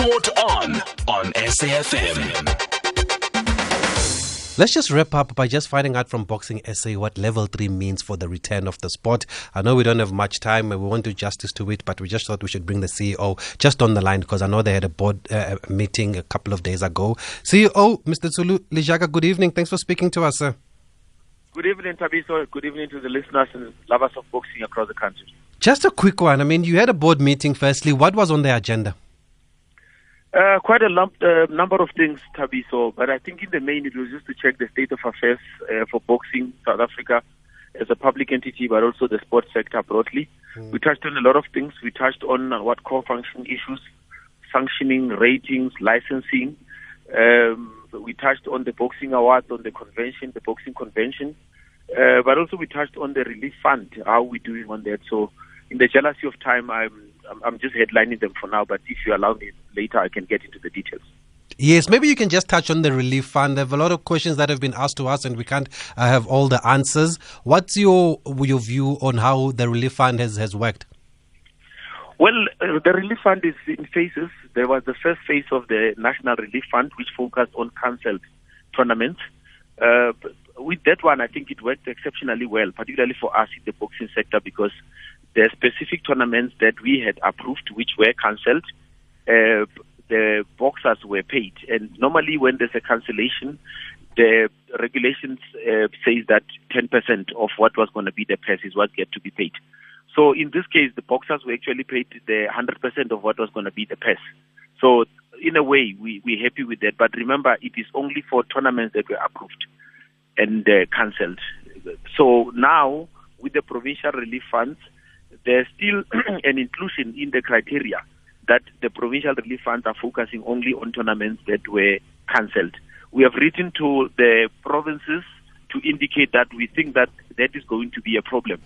Sport on on SAFM. Let's just wrap up by just finding out from Boxing SA what level three means for the return of the sport. I know we don't have much time and we want to do justice to it, but we just thought we should bring the CEO just on the line because I know they had a board uh, meeting a couple of days ago. CEO, Mr. Tsulu Lejaka, good evening. Thanks for speaking to us, sir. Good evening, Thabiso. Good evening to the listeners and lovers of boxing across the country. Just a quick one. I mean, you had a board meeting firstly. What was on the agenda? Uh, quite a lump, uh, number of things, Thabiso, but I think in the main it was just to check the state of affairs uh, for boxing South Africa as a public entity, but also the sports sector broadly. Mm. We touched on a lot of things. We touched on uh, what core function issues, sanctioning, ratings, licensing. Um, we touched on the boxing awards, on the convention, the boxing convention, uh, but also we touched on the relief fund, how we're doing on that. So, in the jealousy of time, I'm I'm just headlining them for now. But if you allow me later, I can get into the details. Yes, maybe you can just touch on the relief fund. There have a lot of questions that have been asked to us, and we can't uh, have all the answers. What's your your view on how the relief fund has, has worked? Well, uh, the relief fund is in phases. There was the first phase of the National Relief Fund, which focused on cancelled tournaments. Uh, with that one, I think it worked exceptionally well, particularly for us in the boxing sector, because there are specific tournaments that we had approved, which were cancelled. Uh, the boxers were paid, and normally when there's a cancellation, the regulations uh, says that 10% of what was going to be the purse is what get to be paid. So in this case, the boxers were actually paid the 100% of what was going to be the purse. So in a way, we, we're happy with that. But remember, it is only for tournaments that were approved and uh, cancelled. So now, with the provincial relief funds, there's still an inclusion in the criteria that the provincial relief funds are focusing only on tournaments that were cancelled. We have written to the provinces to indicate that we think that that is going to be a problem.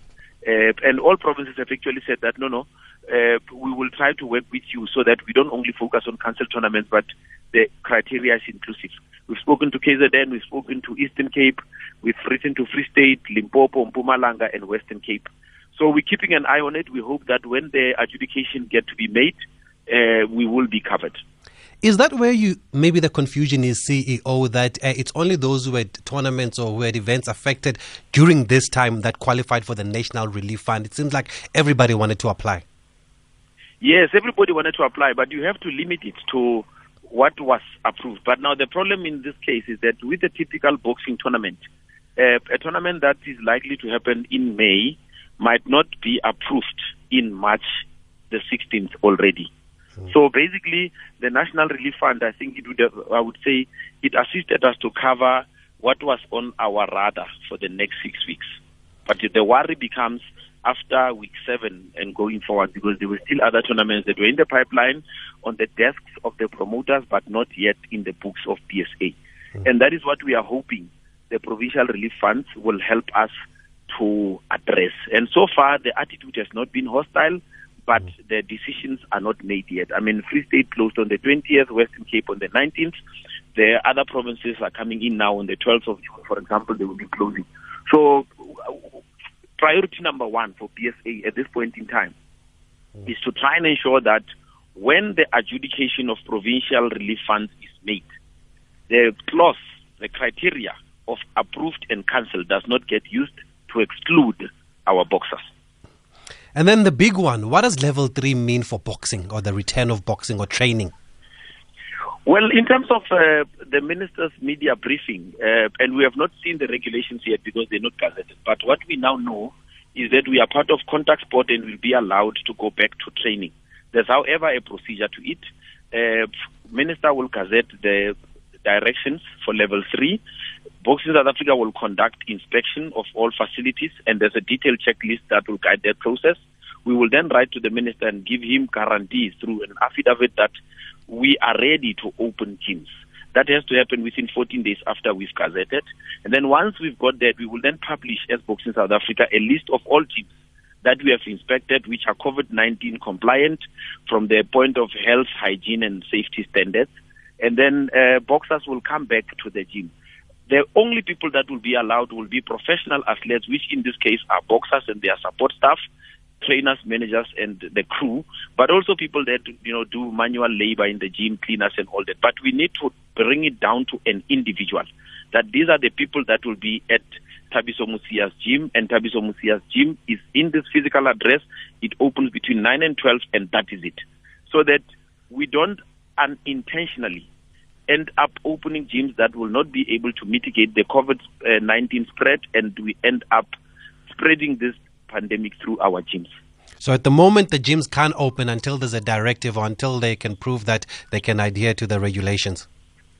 Uh, and all provinces have actually said that no, no, uh, we will try to work with you so that we don't only focus on cancelled tournaments, but the criteria is inclusive. We've spoken to KZN, we've spoken to Eastern Cape, we've written to Free State, Limpopo, Mpumalanga, and Western Cape. So we're keeping an eye on it. We hope that when the adjudication get to be made, uh, we will be covered. Is that where you maybe the confusion is, CEO, that uh, it's only those who had tournaments or who had events affected during this time that qualified for the National Relief Fund? It seems like everybody wanted to apply. Yes, everybody wanted to apply, but you have to limit it to what was approved. But now the problem in this case is that with a typical boxing tournament, uh, a tournament that is likely to happen in May might not be approved in March the 16th already. Mm. So basically, the National Relief Fund, I think it would, I would say, it assisted us to cover what was on our radar for the next six weeks. But the worry becomes after week seven and going forward because there were still other tournaments that were in the pipeline on the desks of the promoters, but not yet in the books of BSA. Mm. And that is what we are hoping the provincial relief funds will help us to address. And so far, the attitude has not been hostile but mm. the decisions are not made yet. I mean, Free State closed on the 20th, Western Cape on the 19th. The other provinces are coming in now on the 12th of June, for example, they will be closing. So, priority number one for BSA at this point in time mm. is to try and ensure that when the adjudication of provincial relief funds is made, the clause, the criteria of approved and cancelled does not get used to exclude our boxers. And then the big one, what does level three mean for boxing or the return of boxing or training? Well, in terms of uh, the minister's media briefing, uh, and we have not seen the regulations yet because they're not gazetted, but what we now know is that we are part of contact sport and will be allowed to go back to training. There's, however, a procedure to it. Uh, minister will gazette the directions for level three. Boxing South Africa will conduct inspection of all facilities, and there's a detailed checklist that will guide that process. We will then write to the minister and give him guarantees through an affidavit that we are ready to open gyms. That has to happen within 14 days after we've gazetted. And then once we've got that, we will then publish as Boxing South Africa a list of all gyms that we have inspected which are COVID-19 compliant from the point of health, hygiene and safety standards. And then uh, boxers will come back to the gym the only people that will be allowed will be professional athletes, which in this case are boxers and their support staff, trainers, managers, and the crew, but also people that you know do manual labor in the gym, cleaners, and all that. But we need to bring it down to an individual. That these are the people that will be at Thabiso Mosia's gym, and Thabiso Mosia's gym is in this physical address. It opens between 9 and 12, and that is it. So that we don't unintentionally end up opening gyms that will not be able to mitigate the COVID 19 spread, and we end up spreading this pandemic through our gyms. So at the moment, the gyms can't open until there's a directive or until they can prove that they can adhere to the regulations.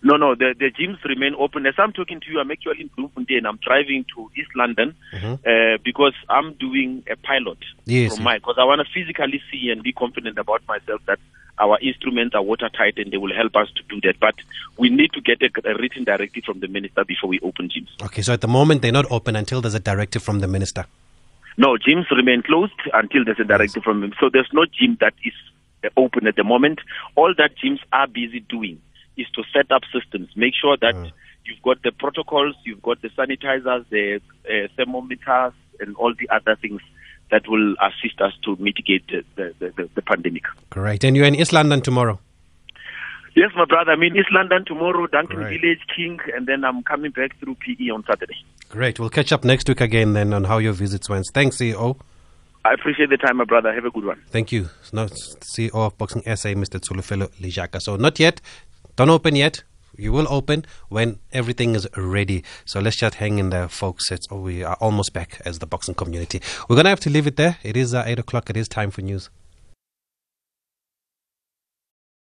No, no, the, the gyms remain open. As I'm talking to you, I'm actually in Bloemfontein. I'm driving to East London Mm-hmm. uh, because I'm doing a pilot Yes, from my because I want to physically see and be confident about myself that our instruments are watertight and they will help us to do that. But we need to get a, a written directive from the minister before we open gyms. Okay, so at the moment, they're not open until there's a directive from the minister. No, gyms remain closed until there's a directive from him. So there's no gym that is uh, open at the moment. All that gyms are busy doing is to set up systems, make sure that you've got the protocols, you've got the sanitizers, the uh, thermometers, and all the other things that will assist us to mitigate the, the, the, the pandemic. Great. And you're in East London tomorrow. Yes, my brother. I'm in East London tomorrow, Duncan Right. Village, King, and then I'm coming back through PE on Saturday. Great. We'll catch up next week again then on how your visits went. Thanks, CEO. I appreciate the time, my brother. Have a good one. Thank you. No, CEO of Boxing SA, Mr. Tsholofelo Lejaka. So not yet. Don't open yet. You will open when everything is ready. So let's just hang in there, folks. It's, we are almost back as the boxing community. We're going to have to leave it there. It is uh, 8 o'clock. It is time for news.